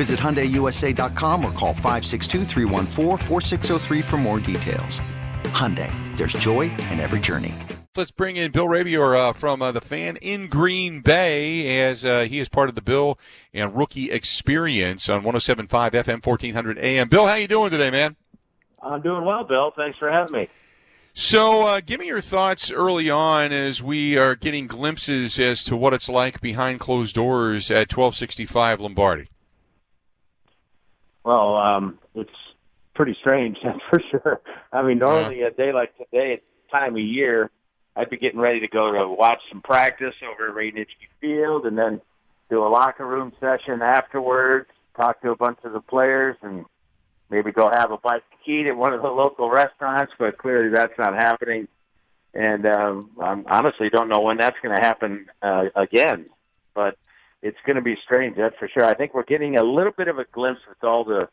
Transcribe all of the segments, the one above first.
Visit HyundaiUSA.com or call 562 for more details. Hyundai, there's joy in every journey. Let's bring in Bill Rabior uh, from uh, the fan in Green Bay as uh, he is part of the Bill and Rookie Experience on 107.5 FM 1400 AM. Bill, how you doing today, man? I'm doing well, Bill. Thanks for having me. So, uh, give me your thoughts early on as we are getting glimpses as to what it's like behind closed doors at 1265 Lombardi. Well, um, it's pretty strange, that's for sure. I mean, normally yeah. a day like today, at the time of year, I'd be getting ready to go to watch some practice over at Ray Nitschke Field, and then do a locker room session afterwards, talk to a bunch of the players, and maybe go have a bite to eat at one of the local restaurants. But clearly, that's not happening, and um, I honestly don't know when that's going to happen uh, again. But it's going to be strange, that's for sure. I think we're getting a little bit of a glimpse with all the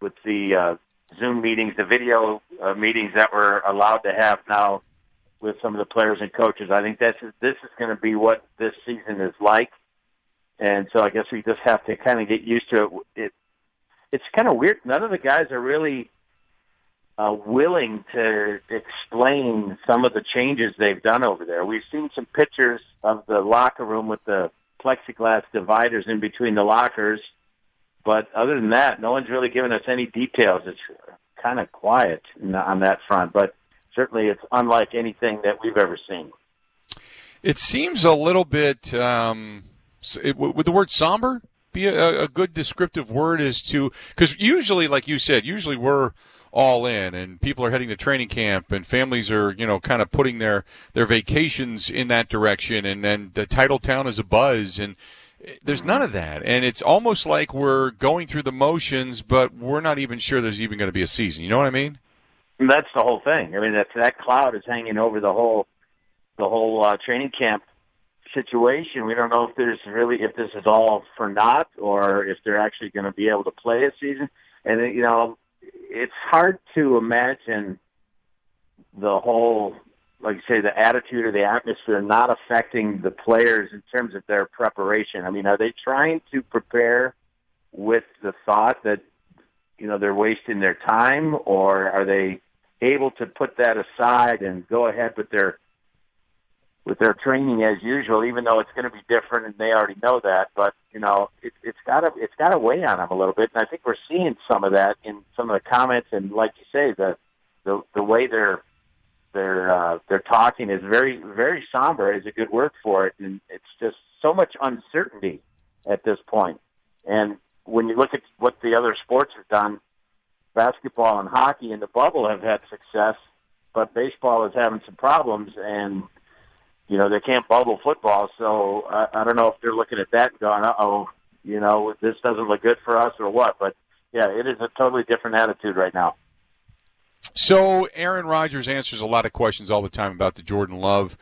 with the uh, Zoom meetings, the video uh, meetings that we're allowed to have now with some of the players and coaches. I think that's this is going to be what this season is like, and so I guess we just have to kind of get used to it. it it's kind of weird. None of the guys are really uh, willing to explain some of the changes they've done over there. We've seen some pictures of the locker room with the plexiglass dividers in between the lockers. But other than that, no one's really given us any details. It's kind of quiet on that front, but certainly it's unlike anything that we've ever seen. It seems a little bit, um, it, would the word somber be a, a good descriptive word as to, because usually, like you said, usually we're all in and people are heading to training camp and families are you know kind of putting their their vacations in that direction and then the title town is a buzz and there's none of that. And it's almost like we're going through the motions but we're not even sure there's even going to be a season. You know what i mean? That's the whole thing. I mean that that cloud is hanging over the whole the whole uh, training camp situation. We don't know if there's really if this is all for naught or if they're actually going to be able to play a season. And you know it's hard to imagine the whole, like you say, the attitude or the atmosphere not affecting the players in terms of their preparation. I mean, are they trying to prepare with the thought that you know they're wasting their time, or are they able to put that aside and go ahead with their with their training as usual, even though it's going to be different and they already know that. But you know, it, it's got to it's got to weigh on them a little bit, and I think we're seeing some of that in some of the comments. And like you say, the the the way they're they're uh, they're talking is very very somber is a good word for it, and it's just so much uncertainty at this point. And when you look at what the other sports have done, basketball and hockey in the bubble have had success, but baseball is having some problems and you know, they can't bubble football. So I, I don't know if they're looking at that and going, "Uh oh, you know, this doesn't look good for us or what." But yeah, it is a totally different attitude right now. So Aaron Rodgers answers a lot of questions all the time about the Jordan Love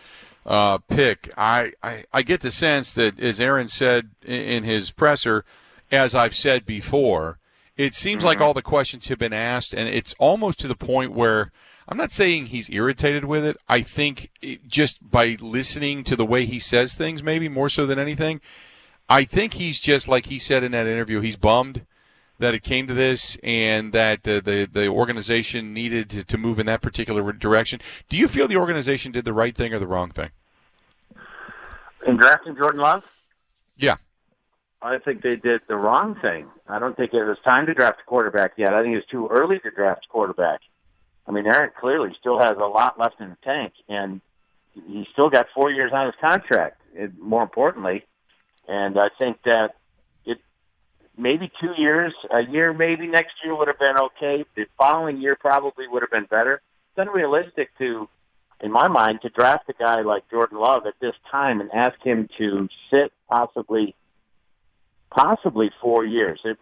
uh, pick. I, I I get the sense that, as Aaron said in, in his presser, as I've said before, it seems mm-hmm. like all the questions have been asked, and it's almost to the point where I'm not saying he's irritated with it. I think it, just by listening to the way he says things, maybe more so than anything, I think he's just like he said in that interview. He's bummed that it came to this and that the the, the organization needed to, to move in that particular direction. Do you feel the organization did the right thing or the wrong thing? In drafting Jordan Love? Yeah. I think they did the wrong thing. I don't think it was time to draft a quarterback yet. I think it's too early to draft a quarterback. I mean, Aaron clearly still has a lot left in the tank, and he's still got four years on his contract. And more importantly, and I think that it maybe two years, a year maybe next year would have been okay. The following year probably would have been better. It's unrealistic to, in my mind, to draft a guy like Jordan Love at this time and ask him to sit possibly possibly four years. It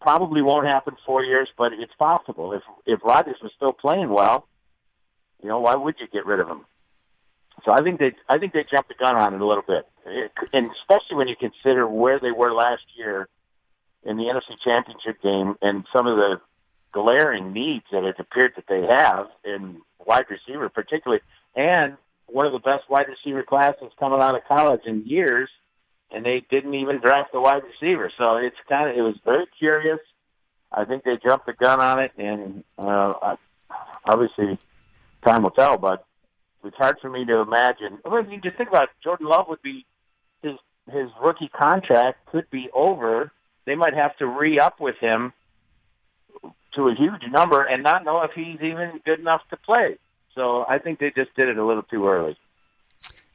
probably won't happen four years, but it's possible. If if Rodgers was still playing well, you know, why would you get rid of him? So I think they I think they jumped the gun on it a little bit, and especially when you consider where they were last year in the NFC Championship game and some of the glaring needs that it appeared that they have in wide receiver, particularly, and one of the best wide receiver classes coming out of college in years and they didn't even draft a wide receiver. So it's kind of it was very curious. I think they jumped the gun on it, and uh, obviously time will tell. But it's hard for me to imagine. I mean, just think about it, Jordan Love would be his his rookie contract could be over. They might have to re up with him to a huge number and not know if he's even good enough to play. So I think they just did it a little too early.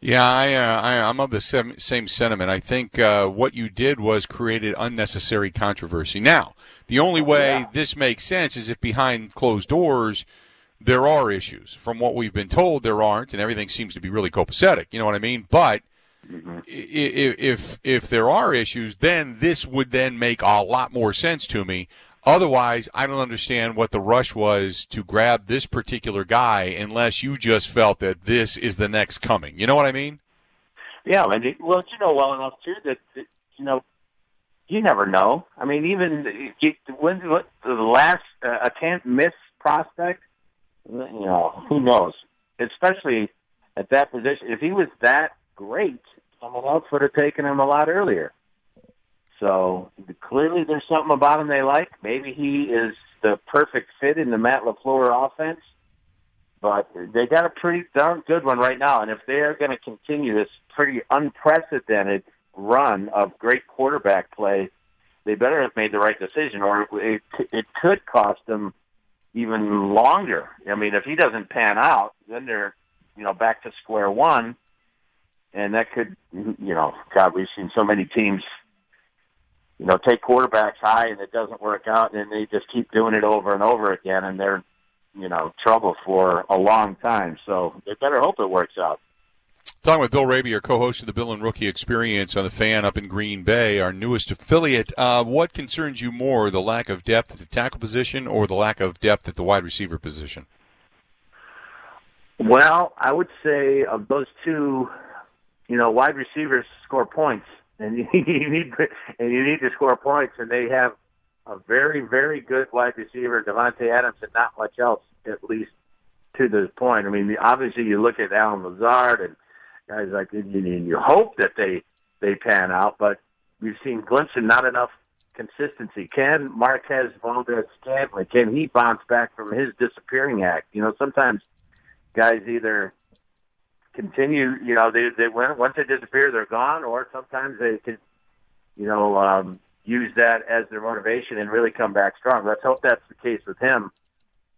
Yeah, I, uh, I am of the same, same sentiment. I think uh, what you did was created unnecessary controversy. Now, the only way yeah. this makes sense is if behind closed doors there are issues. From what we've been told, there aren't, and everything seems to be really copacetic. You know what I mean? But mm-hmm. if if there are issues, then this would then make a lot more sense to me. Otherwise, I don't understand what the rush was to grab this particular guy unless you just felt that this is the next coming. You know what I mean? Yeah, and it, well, you know well enough too that, that you know you never know. I mean, even you, when the last uh, a can't miss prospect, you know, who knows? Especially at that position, if he was that great, someone else would have taken him a lot earlier. So clearly, there's something about him they like. Maybe he is the perfect fit in the Matt LaFleur offense. But they got a pretty darn good one right now, and if they are going to continue this pretty unprecedented run of great quarterback play, they better have made the right decision, or it it could cost them even longer. I mean, if he doesn't pan out, then they're you know back to square one, and that could you know God, we've seen so many teams you know, take quarterbacks high and it doesn't work out, and they just keep doing it over and over again, and they're, you know, trouble for a long time. So they better hope it works out. Talking with Bill Raby, your co-host of the Bill and Rookie Experience on the Fan up in Green Bay, our newest affiliate. Uh, what concerns you more, the lack of depth at the tackle position or the lack of depth at the wide receiver position? Well, I would say of those two, you know, wide receivers score points and you need and you need to score points. And they have a very very good wide receiver, Davante Adams, and not much else at least to this point. I mean, obviously you look at Allen Lazard and guys like and you hope that they they pan out, but we've seen glimpses not enough consistency. Can Marquez Valdes Scantling can he bounce back from his disappearing act? You know, sometimes guys either continue. You know, they they went once they disappear, they're gone, or sometimes they can, you know, um, use that as their motivation and really come back strong. Let's hope that's the case with him.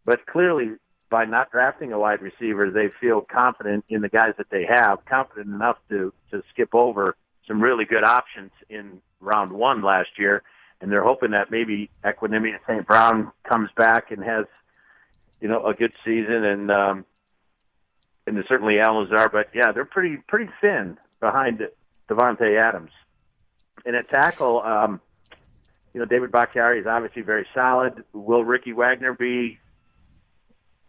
But clearly, by not drafting a wide receiver, they feel confident in the guys that they have, confident enough to to skip over some really good options in round one last year, and they're hoping that maybe Equanimeous St. Brown comes back and has, you know, a good season and um, and certainly Lazard. But yeah, they're pretty pretty thin behind Davante Adams. And at tackle, um, you know, David Bakhtiari is obviously very solid. Will Ricky Wagner be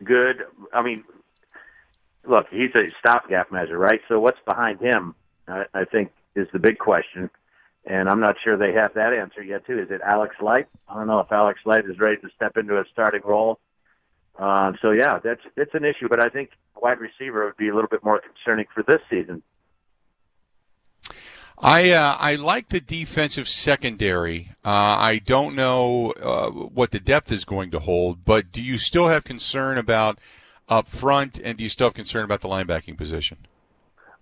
good? I mean, look, he's a stopgap measure, right? So what's behind him? I, I think is the big question. And I'm not sure they have that answer yet, too. Is it Alex Light? I don't know if Alex Light is ready to step into a starting role. Um, so yeah, that's it's an issue, but I think wide receiver would be a little bit more concerning for this season. I uh, I like the defensive secondary. Uh, I don't know uh, what the depth is going to hold, but do you still have concern about up front, and do you still have concern about the linebacking position?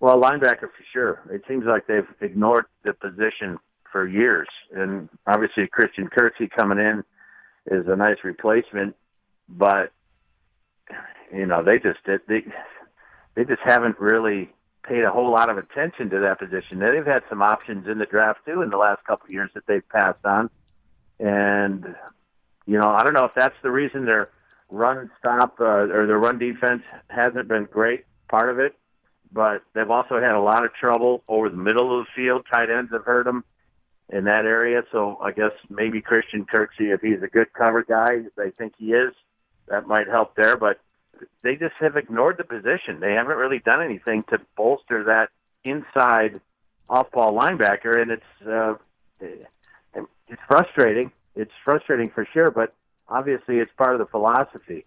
Well, linebacker for sure. It seems like they've ignored the position for years, and obviously Christian Kirksey coming in is a nice replacement, but you know they just they they just haven't really paid a whole lot of attention to that position. They've had some options in the draft too in the last couple of years that they've passed on, and you know I don't know if that's the reason their run stop uh, or their run defense hasn't been great. Part of it, but they've also had a lot of trouble over the middle of the field. Tight ends have hurt them in that area. So I guess maybe Christian Kirksey, if he's a good cover guy, they think he is, that might help there. But they just have ignored the position. They haven't really done anything to bolster that inside off-ball linebacker, and it's uh, it's frustrating. It's frustrating for sure, but obviously it's part of the philosophy,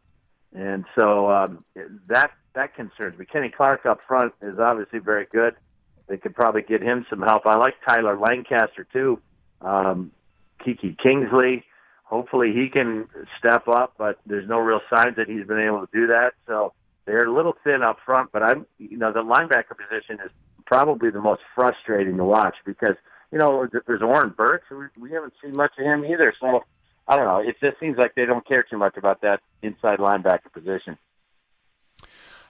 and so um, that that concerns me. Kenny Clark up front is obviously very good. They could probably get him some help. I like Tyler Lancaster too. Um, Keke Kingsley. Hopefully he can step up, but there's no real signs that he's been able to do that. So they're a little thin up front, but I'm, you know, the linebacker position is probably the most frustrating to watch because, you know, there's Oren Burks. We haven't seen much of him either. So I don't know. It just seems like they don't care too much about that inside linebacker position.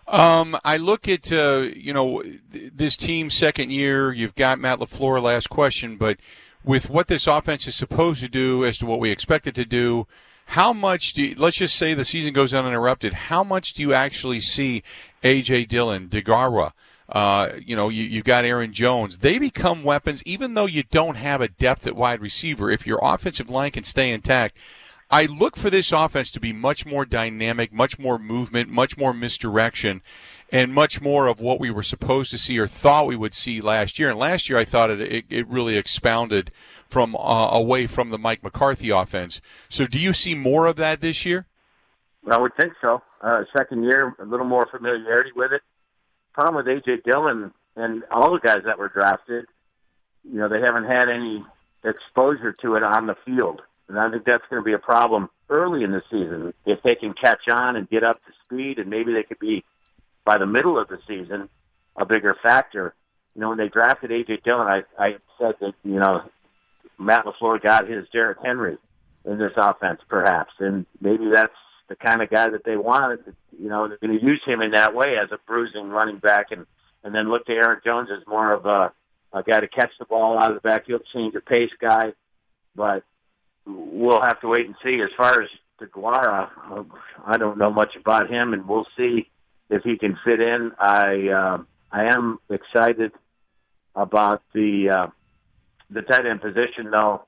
Um, I look at uh, you know this team second year. You've got Matt LaFleur. Last question, but with what this offense is supposed to do as to what we expect it to do, how much do you, let's just say the season goes uninterrupted? How much do you actually see AJ Dillon, Deguara? Uh, you know, you, you've got Aaron Jones. They become weapons, even though you don't have a depth at wide receiver. If your offensive line can stay intact, I look for this offense to be much more dynamic, much more movement, much more misdirection, and much more of what we were supposed to see or thought we would see last year. And last year, I thought it it, it really expounded from uh, away from the Mike McCarthy offense. So, do you see more of that this year? I would think so. Uh, second year, a little more familiarity with it. Problem with AJ Dillon and all the guys that were drafted, you know, they haven't had any exposure to it on the field. And I think that's going to be a problem early in the season if they can catch on and get up to speed, and maybe they could be by the middle of the season a bigger factor. You know, when they drafted AJ Dillon, I I said that you know Matt LaFleur got his Derrick Henry in this offense, perhaps, and maybe that's the kind of guy that they wanted. You know, they're going to use him in that way as a bruising running back, and and then look to Aaron Jones as more of a a guy to catch the ball out of the backfield, change of pace guy. But we'll have to wait and see. As far as Deguara, I don't know much about him, and we'll see if he can fit in. I uh, I am excited about the uh, the tight end position, though.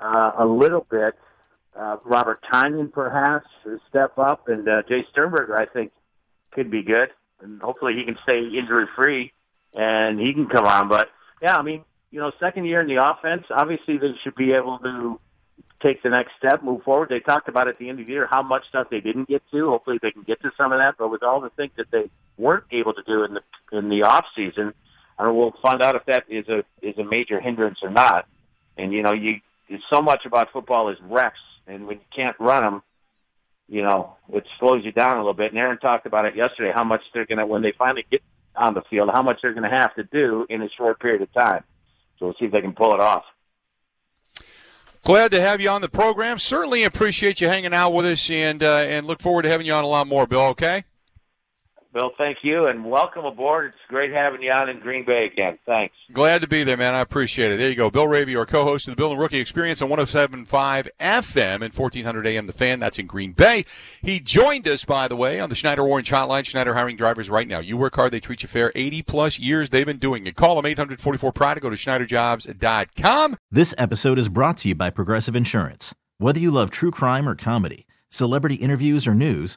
Uh, a little bit. Uh, Robert Tonyan, perhaps, step up, and uh, Jace Sternberger, I think, could be good, and hopefully he can stay injury free and he can come on. But yeah, I mean, you know, second year in the offense, obviously they should be able to take the next step, move forward. They talked about at the end of the year how much stuff they didn't get to. Hopefully, they can get to some of that. But with all the things that they weren't able to do in the in the off season, I don't know, we'll find out if that is a is a major hindrance or not. And you know, you so much about football is reps, and when you can't run them, you know, it slows you down a little bit. And Aaron talked about it yesterday how much they're going to when they finally get on the field, how much they're going to have to do in a short period of time. So we'll see if they can pull it off. Glad to have you on the program. Certainly appreciate you hanging out with us, and uh, and look forward to having you on a lot more, Bill. Okay. Bill, thank you, and welcome aboard. It's great having you on in Green Bay again. Thanks. Glad to be there, man. I appreciate it. There you go. Bill Raby, our co-host of the Bill and Rookie Experience on 107.5 FM and 1400 AM The Fan. That's in Green Bay. He joined us, by the way, on the Schneider Orange Hotline. Schneider hiring drivers right now. You work hard, they treat you fair. 80 plus years they've been doing it. Call them 844 Pride to go to schneiderjobs.com. This episode is brought to you by Progressive Insurance. Whether you love true crime or comedy, celebrity interviews or news,